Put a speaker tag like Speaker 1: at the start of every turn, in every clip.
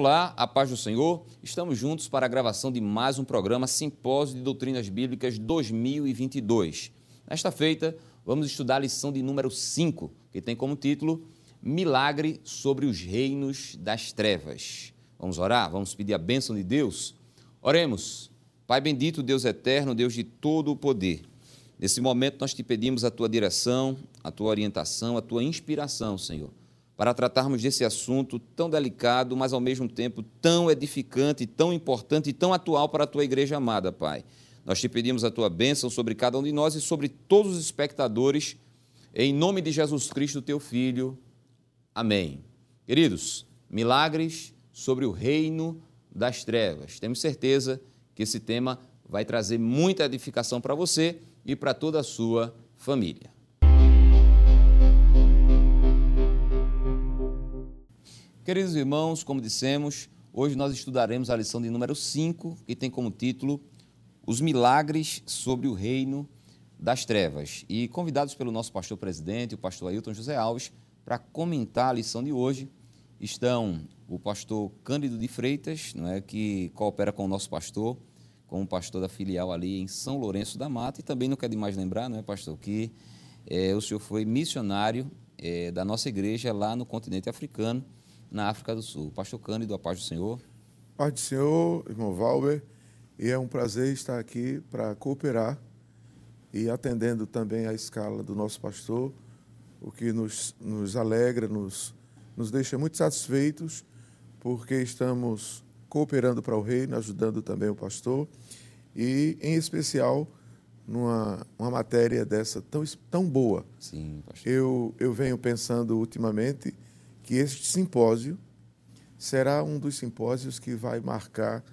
Speaker 1: Olá, a paz do Senhor. Estamos juntos para a gravação de mais um programa Simpósio de Doutrinas Bíblicas 2022. Nesta feita, vamos estudar a lição de número 5, que tem como título Milagre sobre os reinos das trevas. Vamos orar? Vamos pedir a bênção de Deus? Oremos. Pai bendito, Deus eterno, Deus de todo o poder. Nesse momento nós te pedimos a tua direção, a tua orientação, a tua inspiração, Senhor para tratarmos desse assunto tão delicado, mas ao mesmo tempo tão edificante, tão importante e tão atual para a tua igreja amada, Pai. Nós te pedimos a tua bênção sobre cada um de nós e sobre todos os espectadores, em nome de Jesus Cristo, teu Filho. Amém. Queridos, milagres sobre o reino das trevas. Temos certeza que esse tema vai trazer muita edificação para você e para toda a sua família. Queridos irmãos, como dissemos, hoje nós estudaremos a lição de número 5, que tem como título Os Milagres sobre o Reino das Trevas. E convidados pelo nosso pastor presidente, o pastor Ailton José Alves, para comentar a lição de hoje, estão o pastor Cândido de Freitas, não é, que coopera com o nosso pastor, como pastor da filial ali em São Lourenço da Mata, e também não quer demais lembrar, não é, pastor, que é, o senhor foi missionário é, da nossa igreja lá no continente africano, na África do Sul. Pastor Cândido, a paz do Senhor.
Speaker 2: Paz do Senhor, irmão Valber, e é um prazer estar aqui para cooperar e atendendo também a escala do nosso pastor, o que nos, nos alegra, nos, nos deixa muito satisfeitos, porque estamos cooperando para o reino, ajudando também o pastor, e em especial numa uma matéria dessa tão, tão boa.
Speaker 1: Sim, pastor.
Speaker 2: Eu, eu venho pensando ultimamente que este simpósio será um dos simpósios que vai marcar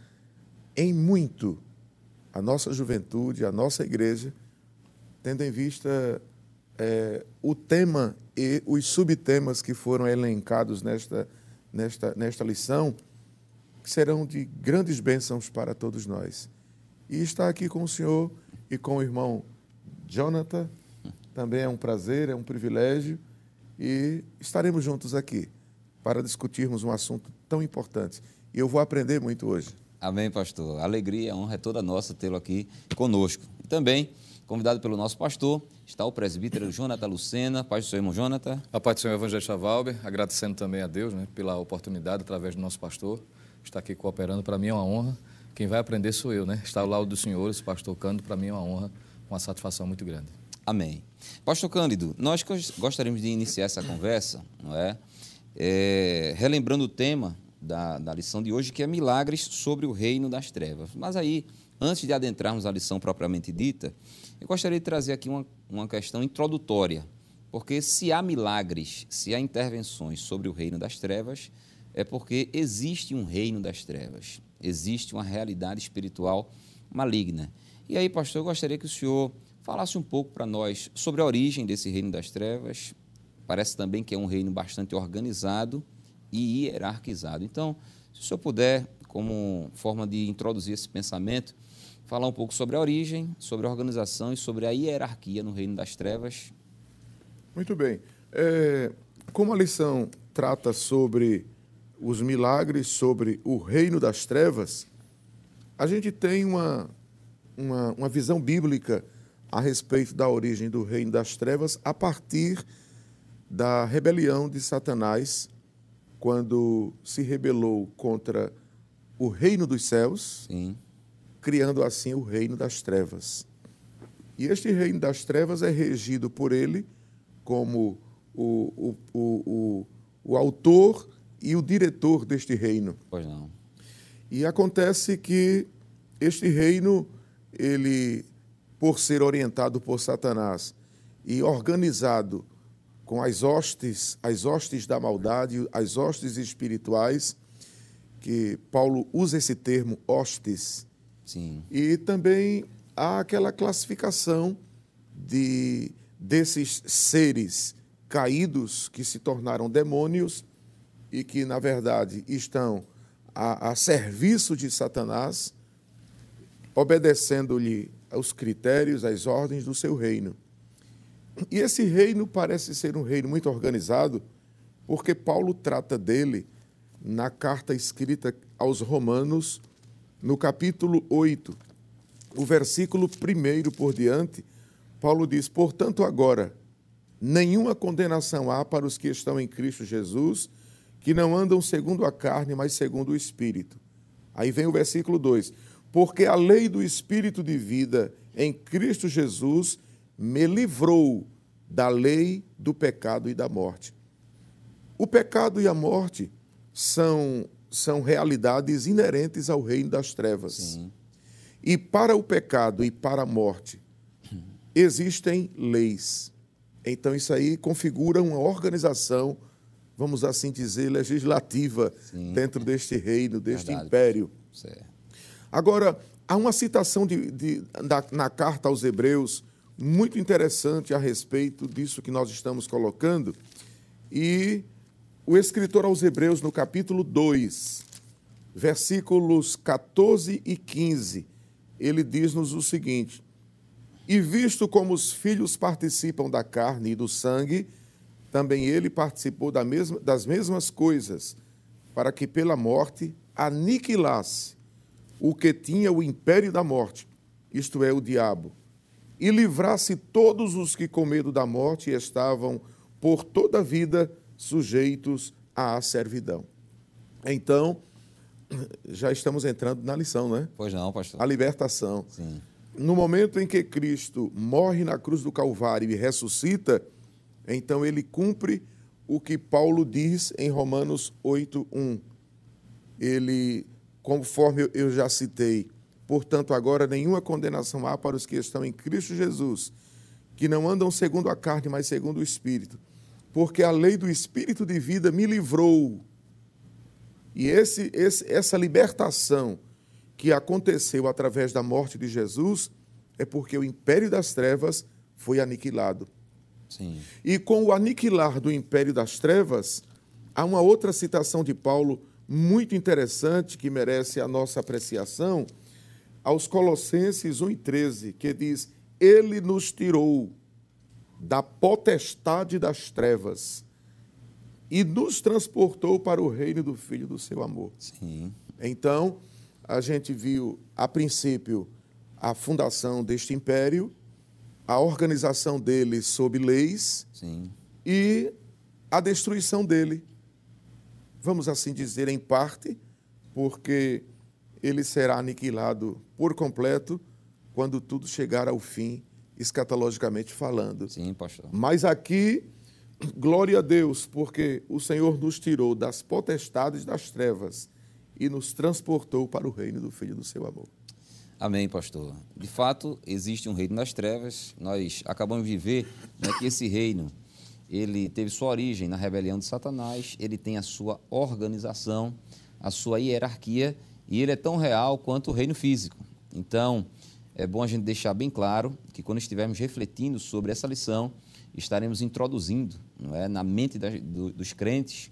Speaker 2: em muito a nossa juventude, a nossa igreja, tendo em vista é, o tema e os subtemas que foram elencados nesta, nesta, nesta lição, que serão de grandes bênçãos para todos nós. E estar aqui com o senhor e com o irmão Jonathan. Também é um prazer, é um privilégio. E estaremos juntos aqui para discutirmos um assunto tão importante. E eu vou aprender muito hoje.
Speaker 1: Amém, pastor. A alegria, a honra é toda nossa tê-lo aqui conosco. E também, convidado pelo nosso pastor, está o presbítero Jonathan Lucena. Paz do Senhor, irmão Jonathan.
Speaker 3: A paz do Senhor Evangelista Valber, agradecendo também a Deus né, pela oportunidade, através do nosso pastor, estar aqui cooperando. Para mim é uma honra. Quem vai aprender sou eu, né? Estar ao lado dos senhores, pastor Cândido, para mim é uma honra, uma satisfação muito grande.
Speaker 1: Amém. Pastor Cândido, nós gostaríamos de iniciar essa conversa, não é? É relembrando o tema da, da lição de hoje, que é milagres sobre o reino das trevas. Mas aí, antes de adentrarmos a lição propriamente dita, eu gostaria de trazer aqui uma, uma questão introdutória, porque se há milagres, se há intervenções sobre o reino das trevas, é porque existe um reino das trevas, existe uma realidade espiritual maligna. E aí, pastor, eu gostaria que o senhor falasse um pouco para nós sobre a origem desse reino das trevas. Parece também que é um reino bastante organizado e hierarquizado. Então, se o senhor puder, como forma de introduzir esse pensamento, falar um pouco sobre a origem, sobre a organização e sobre a hierarquia no reino das trevas.
Speaker 2: Muito bem. É, como a lição trata sobre os milagres, sobre o reino das trevas, a gente tem uma, uma, uma visão bíblica a respeito da origem do reino das trevas a partir da rebelião de Satanás, quando se rebelou contra o reino dos céus, Sim. criando assim o reino das trevas. E este reino das trevas é regido por ele como o, o, o, o, o autor e o diretor deste reino.
Speaker 1: Pois não.
Speaker 2: E acontece que este reino, ele por ser orientado por Satanás e organizado com as hostes, as hostes da maldade, as hostes espirituais, que Paulo usa esse termo hostes.
Speaker 1: Sim.
Speaker 2: E também há aquela classificação de desses seres caídos que se tornaram demônios e que, na verdade, estão a, a serviço de Satanás, obedecendo-lhe aos critérios, às ordens do seu reino. E esse reino parece ser um reino muito organizado, porque Paulo trata dele na carta escrita aos Romanos, no capítulo 8, o versículo 1 por diante, Paulo diz: Portanto, agora, nenhuma condenação há para os que estão em Cristo Jesus, que não andam segundo a carne, mas segundo o Espírito. Aí vem o versículo 2: Porque a lei do Espírito de vida em Cristo Jesus me livrou da lei do pecado e da morte. O pecado e a morte são, são realidades inerentes ao reino das trevas. Sim. E para o pecado e para a morte existem leis. Então, isso aí configura uma organização, vamos assim dizer, legislativa Sim. dentro deste reino, deste Verdade. império. Certo. Agora, há uma citação de, de, da, na carta aos Hebreus muito interessante a respeito disso que nós estamos colocando. E o escritor aos Hebreus, no capítulo 2, versículos 14 e 15, ele diz-nos o seguinte: E visto como os filhos participam da carne e do sangue, também ele participou da mesma, das mesmas coisas, para que pela morte aniquilasse o que tinha o império da morte, isto é, o diabo e livrasse todos os que, com medo da morte, estavam por toda a vida sujeitos à servidão. Então, já estamos entrando na lição, né?
Speaker 1: Pois não, pastor.
Speaker 2: A libertação.
Speaker 1: Sim.
Speaker 2: No momento em que Cristo morre na cruz do Calvário e ressuscita, então ele cumpre o que Paulo diz em Romanos 8:1. Ele, conforme eu já citei, Portanto, agora nenhuma condenação há para os que estão em Cristo Jesus, que não andam segundo a carne, mas segundo o Espírito. Porque a lei do Espírito de vida me livrou. E esse, esse, essa libertação que aconteceu através da morte de Jesus é porque o império das trevas foi aniquilado.
Speaker 1: Sim.
Speaker 2: E com o aniquilar do império das trevas, há uma outra citação de Paulo muito interessante que merece a nossa apreciação aos Colossenses 1,13, que diz: Ele nos tirou da potestade das trevas e nos transportou para o reino do Filho do seu amor.
Speaker 1: Sim.
Speaker 2: Então, a gente viu, a princípio, a fundação deste império, a organização dele sob leis
Speaker 1: Sim.
Speaker 2: e a destruição dele. Vamos assim dizer, em parte, porque ele será aniquilado por completo quando tudo chegar ao fim, escatologicamente falando.
Speaker 1: Sim, pastor.
Speaker 2: Mas aqui, glória a Deus, porque o Senhor nos tirou das potestades das trevas e nos transportou para o reino do Filho do seu amor.
Speaker 1: Amém, pastor. De fato, existe um reino das trevas. Nós acabamos de ver né, que esse reino ele teve sua origem na rebelião de Satanás, ele tem a sua organização, a sua hierarquia e ele é tão real quanto o reino físico. Então, é bom a gente deixar bem claro que quando estivermos refletindo sobre essa lição, estaremos introduzindo é, na mente da, do, dos crentes,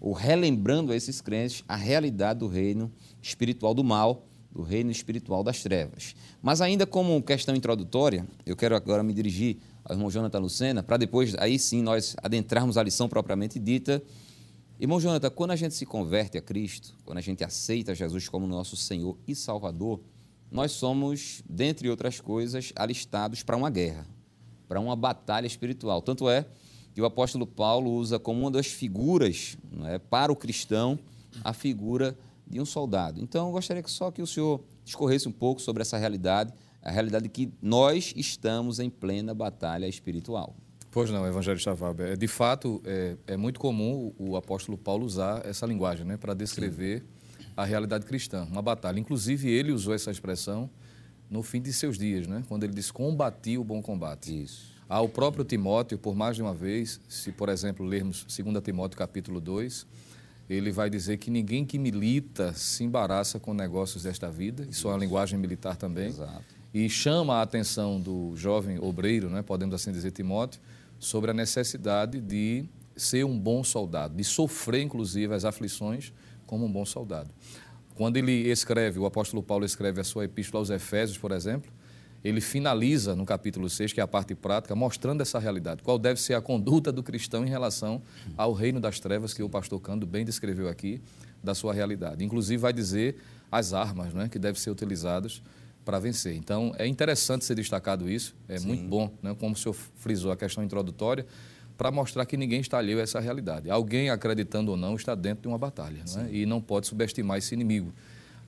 Speaker 1: ou relembrando a esses crentes a realidade do reino espiritual do mal, do reino espiritual das trevas. Mas ainda como questão introdutória, eu quero agora me dirigir ao irmão Jonathan Lucena, para depois, aí sim, nós adentrarmos a lição propriamente dita, Irmão Jonathan, quando a gente se converte a Cristo, quando a gente aceita Jesus como nosso Senhor e Salvador, nós somos, dentre outras coisas, alistados para uma guerra, para uma batalha espiritual. Tanto é que o apóstolo Paulo usa como uma das figuras é, para o cristão a figura de um soldado. Então, eu gostaria que só que o senhor discorresse um pouco sobre essa realidade, a realidade de que nós estamos em plena batalha espiritual.
Speaker 3: Pois não, evangelista Waber. É, de fato, é, é, muito comum o apóstolo Paulo usar essa linguagem né, para descrever Sim. a realidade cristã, uma batalha. Inclusive, ele usou essa expressão no fim de seus dias, né, quando ele diz combati o bom combate.
Speaker 1: Isso.
Speaker 3: Ao próprio Timóteo, por mais de uma vez, se, por exemplo, lermos 2 Timóteo capítulo 2, ele vai dizer que ninguém que milita se embaraça com negócios desta vida, isso, isso. é uma linguagem militar também.
Speaker 1: Exato.
Speaker 3: E chama a atenção do jovem obreiro, né, podemos assim dizer, Timóteo, sobre a necessidade de ser um bom soldado, de sofrer, inclusive, as aflições como um bom soldado. Quando ele escreve, o apóstolo Paulo escreve a sua epístola aos Efésios, por exemplo, ele finaliza no capítulo 6, que é a parte prática, mostrando essa realidade. Qual deve ser a conduta do cristão em relação ao reino das trevas, que o pastor Cando bem descreveu aqui, da sua realidade. Inclusive, vai dizer as armas né, que devem ser utilizadas para vencer. Então, é interessante ser destacado isso, é Sim. muito bom, né, como o senhor frisou a questão introdutória, para mostrar que ninguém está alheio a essa realidade. Alguém, acreditando ou não, está dentro de uma batalha né, e não pode subestimar esse inimigo.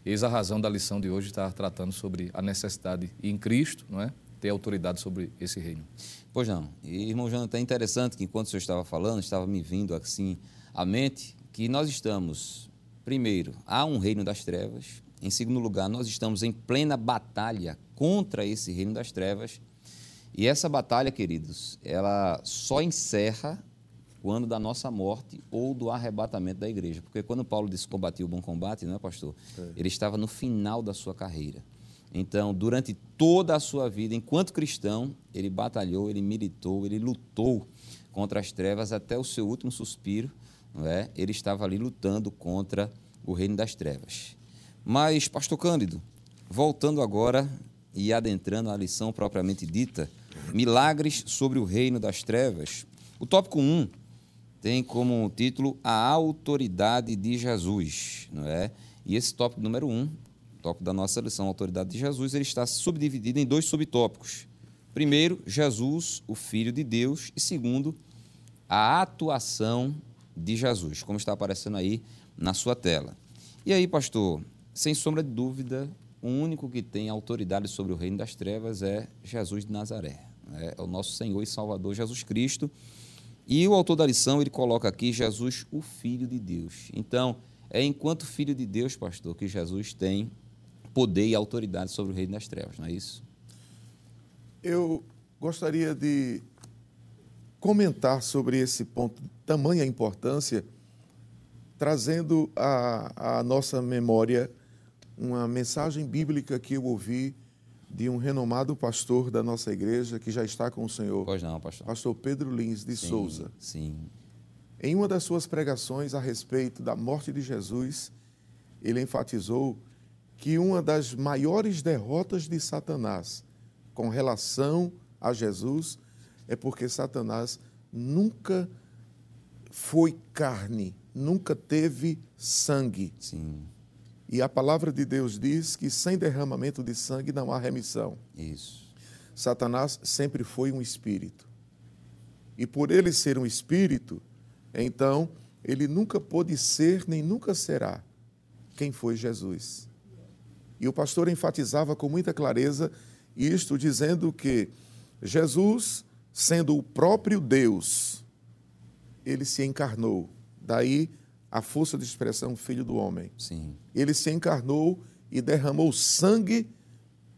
Speaker 3: Eis a razão da lição de hoje estar tratando sobre a necessidade em Cristo, não é? ter autoridade sobre esse reino.
Speaker 1: Pois não. E, irmão Jonathan, é interessante que enquanto o senhor estava falando, estava me vindo assim à mente que nós estamos, primeiro, há um reino das trevas, em segundo lugar, nós estamos em plena batalha contra esse reino das trevas, e essa batalha, queridos, ela só encerra quando da nossa morte ou do arrebatamento da igreja. Porque quando Paulo disse combater o bom combate, não é, pastor? É. Ele estava no final da sua carreira. Então, durante toda a sua vida, enquanto cristão, ele batalhou, ele militou, ele lutou contra as trevas até o seu último suspiro, não é? Ele estava ali lutando contra o reino das trevas. Mas, pastor Cândido, voltando agora e adentrando a lição propriamente dita, milagres sobre o reino das trevas. O tópico 1 tem como título A Autoridade de Jesus, não é? E esse tópico número um, tópico da nossa lição, a Autoridade de Jesus, ele está subdividido em dois subtópicos. Primeiro, Jesus, o Filho de Deus, e segundo, a atuação de Jesus, como está aparecendo aí na sua tela. E aí, pastor, sem sombra de dúvida, o único que tem autoridade sobre o reino das trevas é Jesus de Nazaré. É o nosso Senhor e Salvador Jesus Cristo e o autor da lição, ele coloca aqui Jesus, o Filho de Deus. Então, é enquanto Filho de Deus, pastor, que Jesus tem poder e autoridade sobre o reino das trevas, não é isso?
Speaker 2: Eu gostaria de comentar sobre esse ponto, tamanha importância, trazendo à nossa memória uma mensagem bíblica que eu ouvi de um renomado pastor da nossa igreja que já está com o Senhor.
Speaker 1: Pois não, pastor.
Speaker 2: Pastor Pedro Lins de
Speaker 1: sim,
Speaker 2: Souza.
Speaker 1: Sim.
Speaker 2: Em uma das suas pregações a respeito da morte de Jesus, ele enfatizou que uma das maiores derrotas de Satanás com relação a Jesus é porque Satanás nunca foi carne, nunca teve sangue.
Speaker 1: Sim.
Speaker 2: E a palavra de Deus diz que sem derramamento de sangue não há remissão.
Speaker 1: Isso.
Speaker 2: Satanás sempre foi um espírito. E por ele ser um espírito, então ele nunca pôde ser nem nunca será quem foi Jesus. E o pastor enfatizava com muita clareza isto, dizendo que Jesus, sendo o próprio Deus, ele se encarnou. Daí a força de expressão filho do homem.
Speaker 1: Sim.
Speaker 2: Ele se encarnou e derramou sangue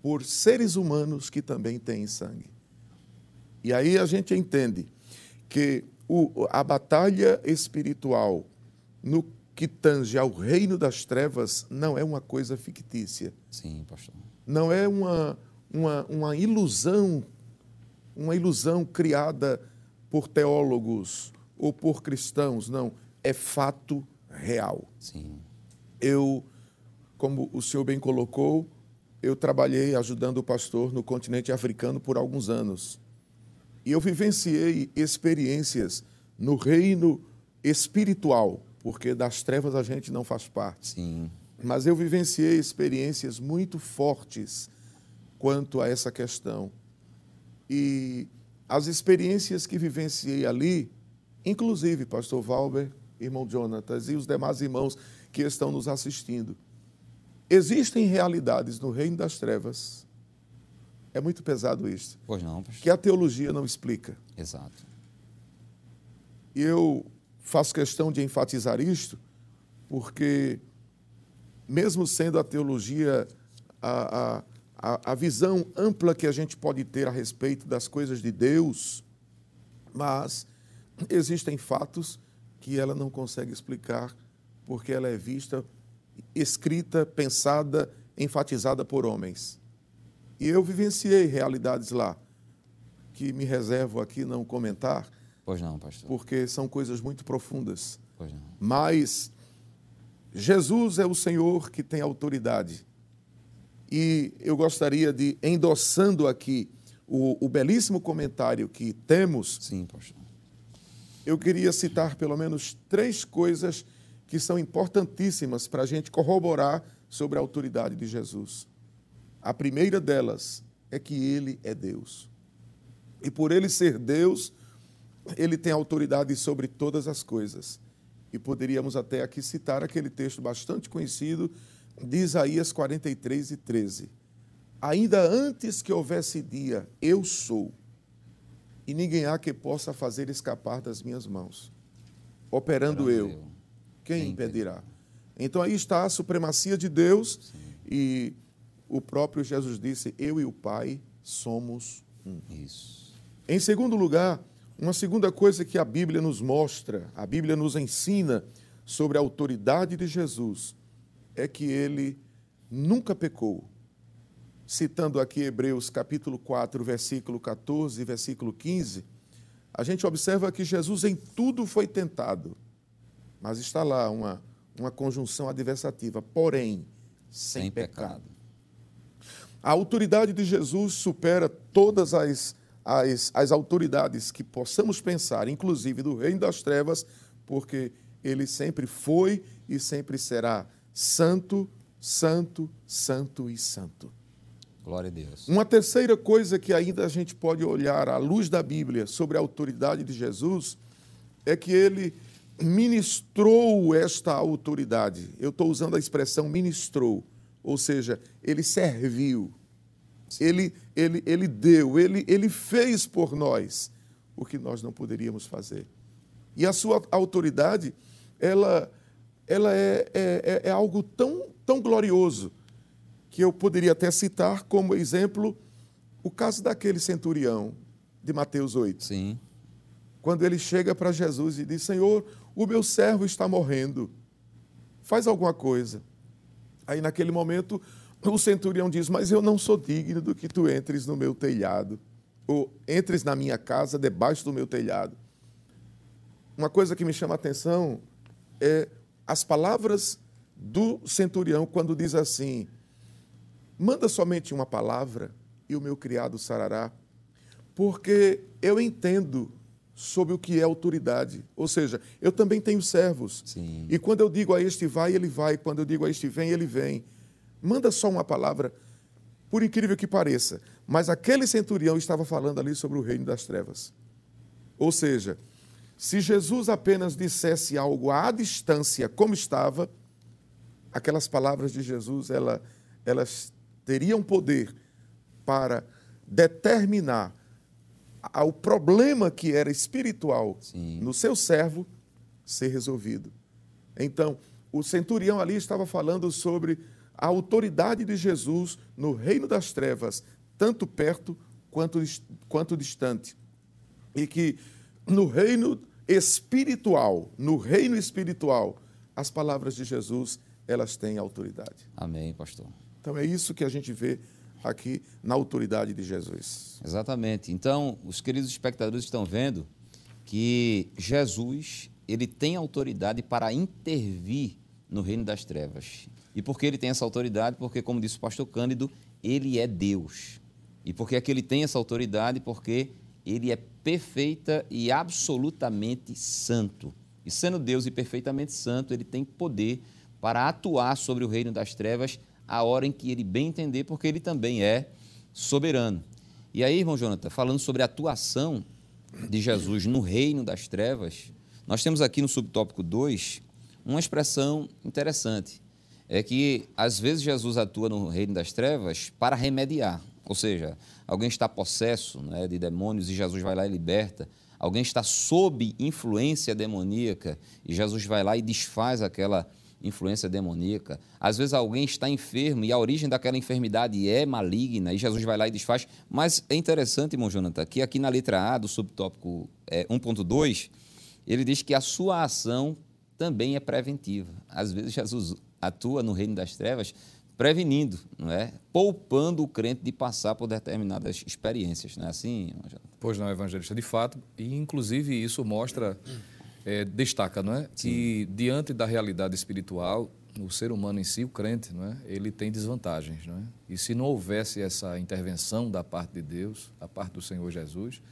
Speaker 2: por seres humanos que também têm sangue. E aí a gente entende que o, a batalha espiritual no que tange ao reino das trevas não é uma coisa fictícia.
Speaker 1: Sim, pastor.
Speaker 2: Não é uma, uma, uma ilusão, uma ilusão criada por teólogos ou por cristãos, não é fato real.
Speaker 1: Sim.
Speaker 2: Eu, como o senhor bem colocou, eu trabalhei ajudando o pastor no continente africano por alguns anos. E eu vivenciei experiências no reino espiritual, porque das trevas a gente não faz parte.
Speaker 1: Sim.
Speaker 2: Mas eu vivenciei experiências muito fortes quanto a essa questão. E as experiências que vivenciei ali, inclusive, pastor Valber, irmão Jonatas, e os demais irmãos que estão nos assistindo. Existem realidades no reino das trevas. É muito pesado isso.
Speaker 1: Pois não, pastor.
Speaker 2: Que a teologia não explica.
Speaker 1: Exato.
Speaker 2: E eu faço questão de enfatizar isto, porque, mesmo sendo a teologia a, a, a visão ampla que a gente pode ter a respeito das coisas de Deus, mas existem fatos que ela não consegue explicar porque ela é vista, escrita, pensada, enfatizada por homens. E eu vivenciei realidades lá que me reservo aqui não comentar.
Speaker 1: Pois não, pastor.
Speaker 2: Porque são coisas muito profundas.
Speaker 1: Pois não.
Speaker 2: Mas Jesus é o Senhor que tem autoridade. E eu gostaria de, endossando aqui o, o belíssimo comentário que temos,
Speaker 1: Sim, pastor.
Speaker 2: Eu queria citar pelo menos três coisas que são importantíssimas para a gente corroborar sobre a autoridade de Jesus. A primeira delas é que ele é Deus. E por ele ser Deus, ele tem autoridade sobre todas as coisas. E poderíamos até aqui citar aquele texto bastante conhecido de Isaías 43 e 13. Ainda antes que houvesse dia, eu sou, e ninguém há que possa fazer escapar das minhas mãos. Operando eu, quem
Speaker 1: Quem
Speaker 2: impedirá? Então aí está a supremacia de Deus e o próprio Jesus disse: Eu e o Pai somos um.
Speaker 1: Isso.
Speaker 2: Em segundo lugar, uma segunda coisa que a Bíblia nos mostra, a Bíblia nos ensina sobre a autoridade de Jesus, é que ele nunca pecou. Citando aqui Hebreus capítulo 4, versículo 14 e versículo 15, a gente observa que Jesus em tudo foi tentado, mas está lá uma, uma conjunção adversativa, porém, sem,
Speaker 1: Sem
Speaker 2: pecado.
Speaker 1: pecado.
Speaker 2: A autoridade de Jesus supera todas as, as, as autoridades que possamos pensar, inclusive do reino das trevas, porque ele sempre foi e sempre será santo, santo, santo e santo.
Speaker 1: Glória a Deus.
Speaker 2: Uma terceira coisa que ainda a gente pode olhar à luz da Bíblia sobre a autoridade de Jesus é que ele ministrou esta autoridade. Eu estou usando a expressão ministrou, ou seja, ele serviu, ele, ele, ele deu, ele, ele fez por nós o que nós não poderíamos fazer. E a sua autoridade, ela, ela é, é, é algo tão, tão glorioso que eu poderia até citar como exemplo o caso daquele centurião de Mateus 8
Speaker 1: Sim.
Speaker 2: quando ele chega para Jesus e diz: Senhor, o meu servo está morrendo, faz alguma coisa. Aí, naquele momento, o centurião diz: Mas eu não sou digno do que tu entres no meu telhado, ou entres na minha casa, debaixo do meu telhado. Uma coisa que me chama a atenção é as palavras do centurião quando diz assim: Manda somente uma palavra e o meu criado sarará porque eu entendo sobre o que é autoridade. Ou seja, eu também tenho servos.
Speaker 1: Sim.
Speaker 2: E quando eu digo a este vai, ele vai. Quando eu digo a este vem, ele vem. Manda só uma palavra, por incrível que pareça. Mas aquele centurião estava falando ali sobre o reino das trevas. Ou seja, se Jesus apenas dissesse algo à distância, como estava, aquelas palavras de Jesus, ela, elas teriam poder para determinar ao problema que era espiritual
Speaker 1: Sim.
Speaker 2: no seu servo ser resolvido. Então, o centurião ali estava falando sobre a autoridade de Jesus no reino das trevas, tanto perto quanto, quanto distante. E que no reino espiritual, no reino espiritual, as palavras de Jesus, elas têm autoridade.
Speaker 1: Amém, pastor.
Speaker 2: Então é isso que a gente vê aqui na autoridade de Jesus.
Speaker 1: Exatamente. Então, os queridos espectadores estão vendo que Jesus, ele tem autoridade para intervir no reino das trevas. E por que ele tem essa autoridade? Porque, como disse o pastor Cândido, ele é Deus. E por que é que ele tem essa autoridade? Porque ele é perfeita e absolutamente santo. E sendo Deus e perfeitamente santo, ele tem poder para atuar sobre o reino das trevas a hora em que ele bem entender, porque ele também é soberano. E aí, irmão Jonathan, falando sobre a atuação de Jesus no reino das trevas, nós temos aqui no subtópico 2 uma expressão interessante. É que, às vezes, Jesus atua no reino das trevas para remediar. Ou seja, alguém está possesso né, de demônios e Jesus vai lá e liberta. Alguém está sob influência demoníaca e Jesus vai lá e desfaz aquela influência demoníaca. Às vezes alguém está enfermo e a origem daquela enfermidade é maligna e Jesus vai lá e desfaz. Mas é interessante, irmão Jonathan, que aqui na letra A do subtópico é, 1.2, ele diz que a sua ação também é preventiva. Às vezes Jesus atua no reino das trevas prevenindo, não é? poupando o crente de passar por determinadas experiências. Não é assim, Jonathan?
Speaker 3: Pois não, evangelista, de fato. E, inclusive, isso mostra, é, destaca, não é? Que diante da realidade espiritual, o ser humano em si, o crente, não é? ele tem desvantagens. Não é? E se não houvesse essa intervenção da parte de Deus, da parte do Senhor Jesus,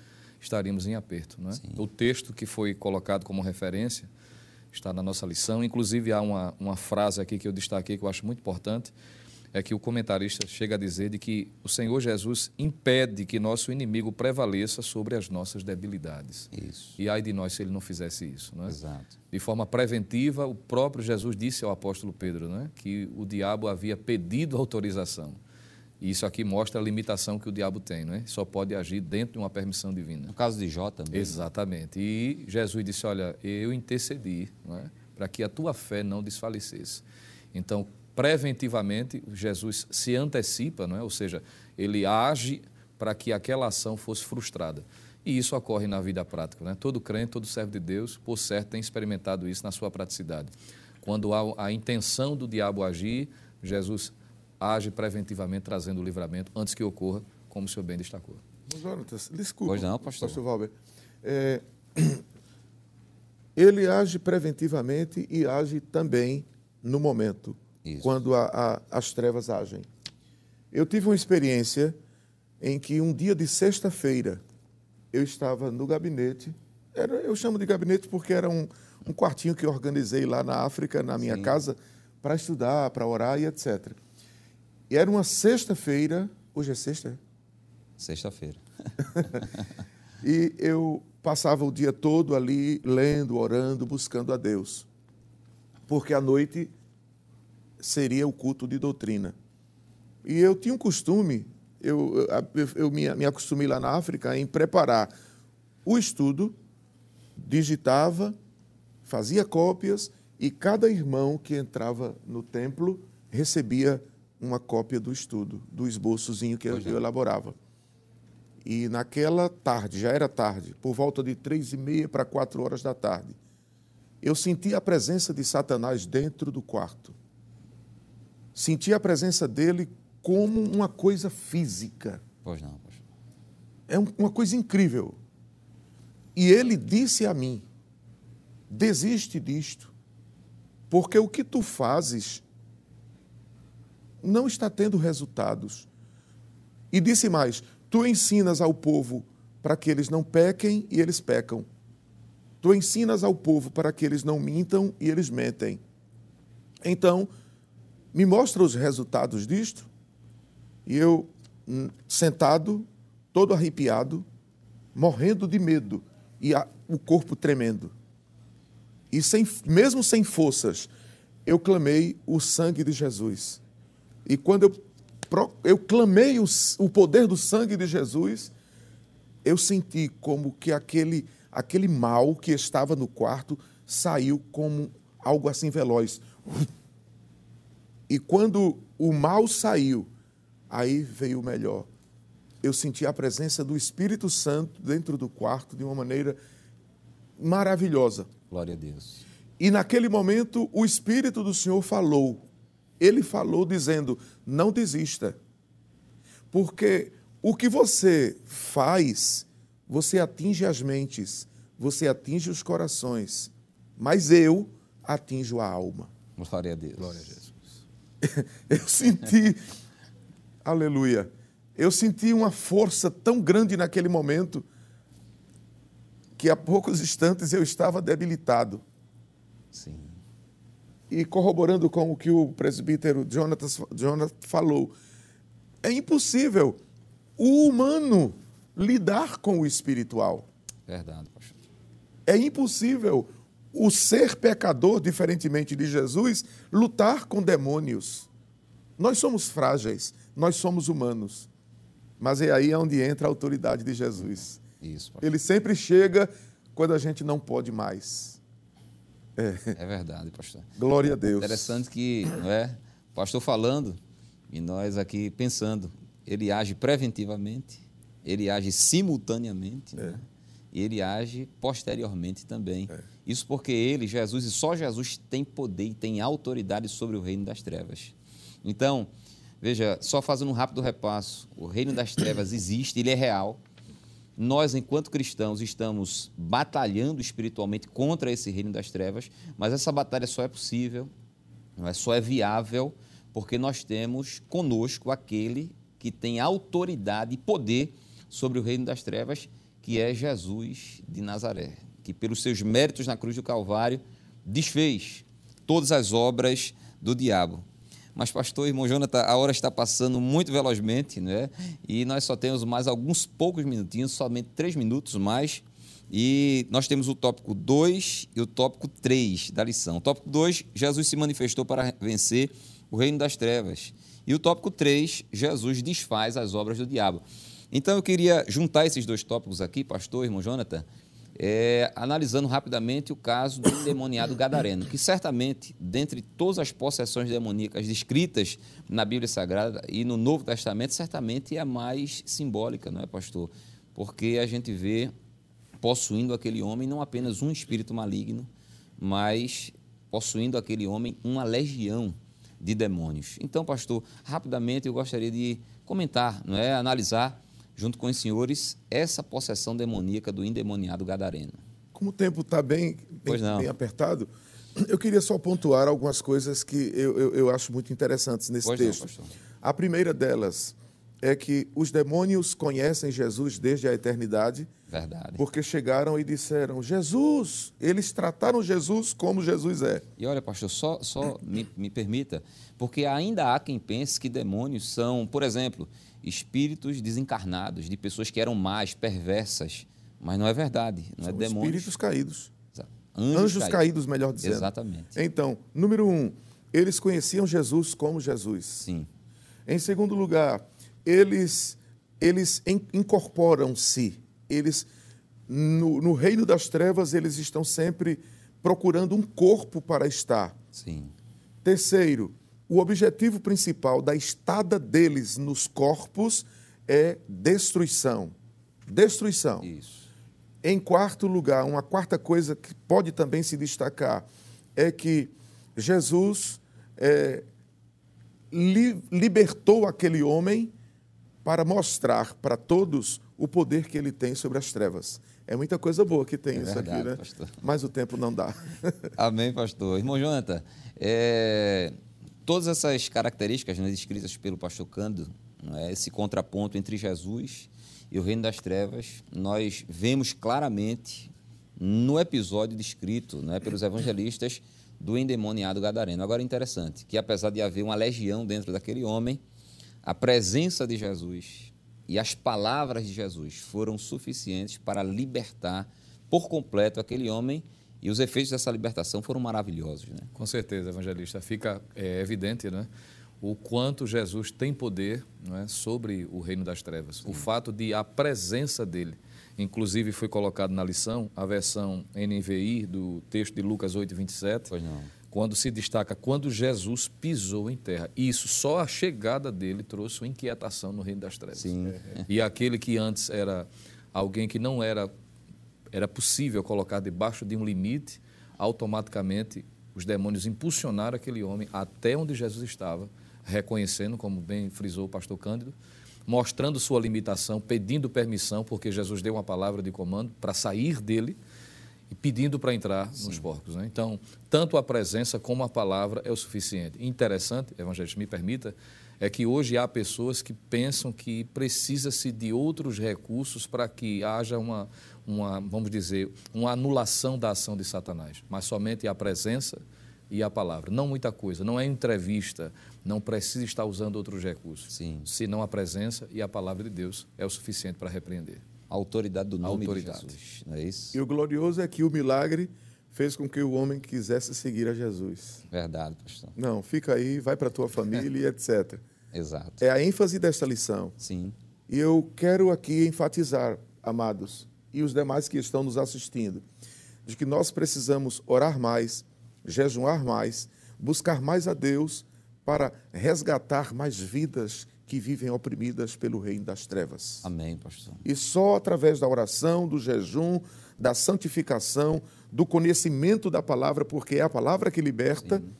Speaker 3: estaríamos em aperto. Não é? O texto que foi colocado como referência está na nossa lição. Inclusive, há uma, uma frase aqui que eu destaquei que eu acho muito importante, é que o comentarista chega a dizer de que o Senhor Jesus impede que nosso inimigo prevaleça sobre as nossas debilidades.
Speaker 1: Isso.
Speaker 3: E ai de nós se ele não fizesse isso, não é?
Speaker 1: Exato.
Speaker 3: De forma preventiva, o próprio Jesus disse ao apóstolo Pedro, não é? Que o diabo havia pedido autorização. E isso aqui mostra a limitação que o diabo tem, não é? Só pode agir dentro de uma permissão divina.
Speaker 1: No caso de Jó também.
Speaker 3: Exatamente. E Jesus disse: Olha, eu intercedi não é? para que a tua fé não desfalecesse. Então, preventivamente, Jesus se antecipa, não é? ou seja, ele age para que aquela ação fosse frustrada. E isso ocorre na vida prática. Né? Todo crente, todo servo de Deus, por certo, tem experimentado isso na sua praticidade. Quando há a intenção do diabo agir, Jesus age preventivamente, trazendo o livramento antes que ocorra, como o senhor bem destacou.
Speaker 2: Jonatas, desculpa.
Speaker 1: Pois não, pastor.
Speaker 2: Pastor Valber. É, ele age preventivamente e age também no momento,
Speaker 1: Isso.
Speaker 2: quando a, a, as trevas agem. Eu tive uma experiência em que um dia de sexta-feira eu estava no gabinete. Era, eu chamo de gabinete porque era um, um quartinho que eu organizei lá na África, na minha
Speaker 1: Sim.
Speaker 2: casa, para estudar, para orar e etc. E era uma sexta-feira. Hoje é sexta?
Speaker 1: Sexta-feira.
Speaker 2: E eu passava o dia todo ali lendo, orando, buscando a Deus. Porque à noite seria o culto de doutrina. E eu tinha um costume, eu, eu, eu me, me acostumei lá na África em preparar o estudo, digitava, fazia cópias e cada irmão que entrava no templo recebia uma cópia do estudo, do esboçozinho que eu,
Speaker 1: é.
Speaker 2: eu elaborava. E naquela tarde, já era tarde, por volta de três e meia para quatro horas da tarde, eu senti a presença de Satanás dentro do quarto. Senti a presença dele como uma coisa física.
Speaker 1: Pois não, pastor.
Speaker 2: É um- uma coisa incrível. E ele disse a mim: desiste disto, porque o que tu fazes não está tendo resultados. E disse mais: tu ensinas ao povo para que eles não pequem e eles pecam. Tu ensinas ao povo para que eles não mintam e eles mentem. Então, me mostra os resultados disto. E eu, hum, sentado, todo arrepiado, morrendo de medo e a- o corpo tremendo. E sem, mesmo sem forças, eu clamei o sangue de Jesus. E quando eu, eu clamei o, o poder do sangue de Jesus, eu senti como que aquele, aquele mal que estava no quarto saiu como algo assim veloz. E quando o mal saiu, aí veio o melhor. Eu senti a presença do Espírito Santo dentro do quarto de uma maneira maravilhosa.
Speaker 1: Glória a Deus.
Speaker 2: E naquele momento o Espírito do Senhor falou. Ele falou dizendo: não desista. Porque o que você faz, você atinge as mentes, você atinge os corações, mas eu atinjo a alma.
Speaker 1: Glória a Deus.
Speaker 3: Glória a Jesus.
Speaker 2: Eu senti, aleluia, eu senti uma força tão grande naquele momento que a poucos instantes eu estava debilitado.
Speaker 1: Sim.
Speaker 2: E corroborando com o que o presbítero Jonatas, Jonathan falou, é impossível o humano lidar com o espiritual.
Speaker 1: Verdade, pastor.
Speaker 2: É impossível o ser pecador, diferentemente de Jesus, lutar com demônios. Nós somos frágeis, nós somos humanos. Mas é aí onde entra a autoridade de Jesus.
Speaker 1: Isso, pastor.
Speaker 2: Ele sempre chega quando a gente não pode mais.
Speaker 1: É verdade, pastor.
Speaker 2: Glória a Deus.
Speaker 1: Interessante que, não é? O pastor falando e nós aqui pensando, ele age preventivamente, ele age simultaneamente, né? Ele age posteriormente também. Isso porque ele, Jesus, e só Jesus tem poder e tem autoridade sobre o reino das trevas. Então, veja, só fazendo um rápido repasso, o reino das trevas existe, ele é real. Nós, enquanto cristãos, estamos batalhando espiritualmente contra esse reino das trevas, mas essa batalha só é possível é só é viável porque nós temos conosco aquele que tem autoridade e poder sobre o reino das trevas, que é Jesus de Nazaré, que pelos seus méritos na cruz do Calvário desfez todas as obras do diabo. Mas, pastor, irmão Jonathan, a hora está passando muito velozmente, né? E nós só temos mais alguns poucos minutinhos, somente três minutos mais. E nós temos o tópico 2 e o tópico 3 da lição. O tópico 2, Jesus se manifestou para vencer o reino das trevas. E o tópico 3, Jesus desfaz as obras do diabo. Então eu queria juntar esses dois tópicos aqui, pastor, irmão Jonathan, é, analisando rapidamente o caso do endemoniado gadareno, que certamente, dentre todas as possessões demoníacas descritas na Bíblia Sagrada e no Novo Testamento, certamente é a mais simbólica, não é, pastor? Porque a gente vê possuindo aquele homem não apenas um espírito maligno, mas possuindo aquele homem uma legião de demônios. Então, pastor, rapidamente eu gostaria de comentar, não é, analisar junto com os senhores, essa possessão demoníaca do endemoniado gadareno.
Speaker 2: Como o tempo está bem, bem, bem, apertado, eu queria só pontuar algumas coisas que eu, eu, eu acho muito interessantes nesse
Speaker 1: pois
Speaker 2: texto.
Speaker 1: Não,
Speaker 2: a primeira delas é que os demônios conhecem Jesus desde a eternidade.
Speaker 1: Verdade.
Speaker 2: Porque chegaram e disseram: Jesus, eles trataram Jesus como Jesus é.
Speaker 1: E olha, pastor, só, só me, me permita, porque ainda há quem pense que demônios são, por exemplo, espíritos desencarnados, de pessoas que eram más, perversas. Mas não é verdade, não é
Speaker 2: São
Speaker 1: é demônios.
Speaker 2: Espíritos caídos.
Speaker 1: Anjos,
Speaker 2: Anjos caídos. caídos, melhor dizendo.
Speaker 1: Exatamente.
Speaker 2: Então, número um, eles conheciam Jesus como Jesus.
Speaker 1: Sim.
Speaker 2: Em segundo lugar, eles, eles incorporam-se. Eles, no, no reino das trevas, eles estão sempre procurando um corpo para estar.
Speaker 1: Sim.
Speaker 2: Terceiro, o objetivo principal da estada deles nos corpos é destruição. Destruição.
Speaker 1: Isso.
Speaker 2: Em quarto lugar, uma quarta coisa que pode também se destacar é que Jesus é, li, libertou aquele homem para mostrar para todos o poder que ele tem sobre as trevas. É muita coisa boa que tem
Speaker 1: é
Speaker 2: isso
Speaker 1: verdade,
Speaker 2: aqui, né?
Speaker 1: Pastor.
Speaker 2: Mas o tempo não dá.
Speaker 1: Amém, pastor. Irmão Jonathan, é, todas essas características né, descritas pelo pastor Cândido, é, esse contraponto entre Jesus e o reino das trevas, nós vemos claramente no episódio descrito né, pelos evangelistas do endemoniado gadareno. Agora, interessante que apesar de haver uma legião dentro daquele homem, a presença de Jesus e as palavras de Jesus foram suficientes para libertar por completo aquele homem e os efeitos dessa libertação foram maravilhosos. Né?
Speaker 3: Com certeza, evangelista. Fica é, evidente né, o quanto Jesus tem poder é, sobre o reino das trevas. Sim. O fato de a presença dele, inclusive foi colocado na lição, a versão NVI do texto de Lucas 8, 27.
Speaker 1: Pois não.
Speaker 3: Quando se destaca quando Jesus pisou em terra. Isso, só a chegada dele trouxe uma inquietação no reino das trevas.
Speaker 1: Sim.
Speaker 3: E aquele que antes era alguém que não era era possível colocar debaixo de um limite, automaticamente os demônios impulsionaram aquele homem até onde Jesus estava, reconhecendo, como bem frisou o pastor Cândido, mostrando sua limitação, pedindo permissão, porque Jesus deu uma palavra de comando para sair dele e pedindo para entrar Sim. nos porcos. Né? Então, tanto a presença como a palavra é o suficiente. Interessante, evangelista, me permita, é que hoje há pessoas que pensam que precisa-se de outros recursos para que haja uma, uma, vamos dizer, uma anulação da ação de Satanás, mas somente a presença e a palavra. Não muita coisa, não é entrevista, não precisa estar usando outros recursos.
Speaker 1: Sim.
Speaker 3: Senão a presença e a palavra de Deus é o suficiente para repreender.
Speaker 1: A autoridade do nome
Speaker 3: autoridade.
Speaker 1: de Jesus, não é isso?
Speaker 2: E o glorioso é que o milagre fez com que o homem quisesse seguir a Jesus.
Speaker 1: Verdade, pastor.
Speaker 2: Não, fica aí, vai para a tua família e etc.
Speaker 1: Exato.
Speaker 2: É a ênfase desta lição.
Speaker 1: Sim.
Speaker 2: E eu quero aqui enfatizar, amados, e os demais que estão nos assistindo, de que nós precisamos orar mais, jejuar mais, buscar mais a Deus para resgatar mais vidas que vivem oprimidas pelo reino das trevas.
Speaker 1: Amém, pastor.
Speaker 2: E só através da oração, do jejum, da santificação, do conhecimento da palavra, porque é a palavra que liberta, Sim.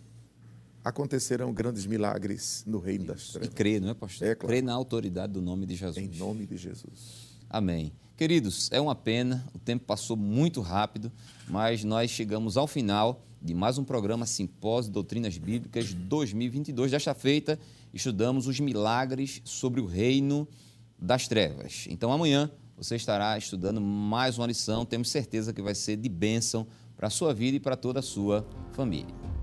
Speaker 2: Acontecerão grandes milagres no reino Isso. das trevas.
Speaker 1: E crer, não é, pastor?
Speaker 2: É, claro.
Speaker 1: Crer na autoridade do nome de Jesus.
Speaker 2: Em nome de Jesus.
Speaker 1: Amém. Queridos, é uma pena, o tempo passou muito rápido, mas nós chegamos ao final de mais um programa Simpósio de Doutrinas Bíblicas 2022. Desta feita, estudamos os milagres sobre o reino das trevas. Então, amanhã você estará estudando mais uma lição. Temos certeza que vai ser de bênção para a sua vida e para toda a sua família.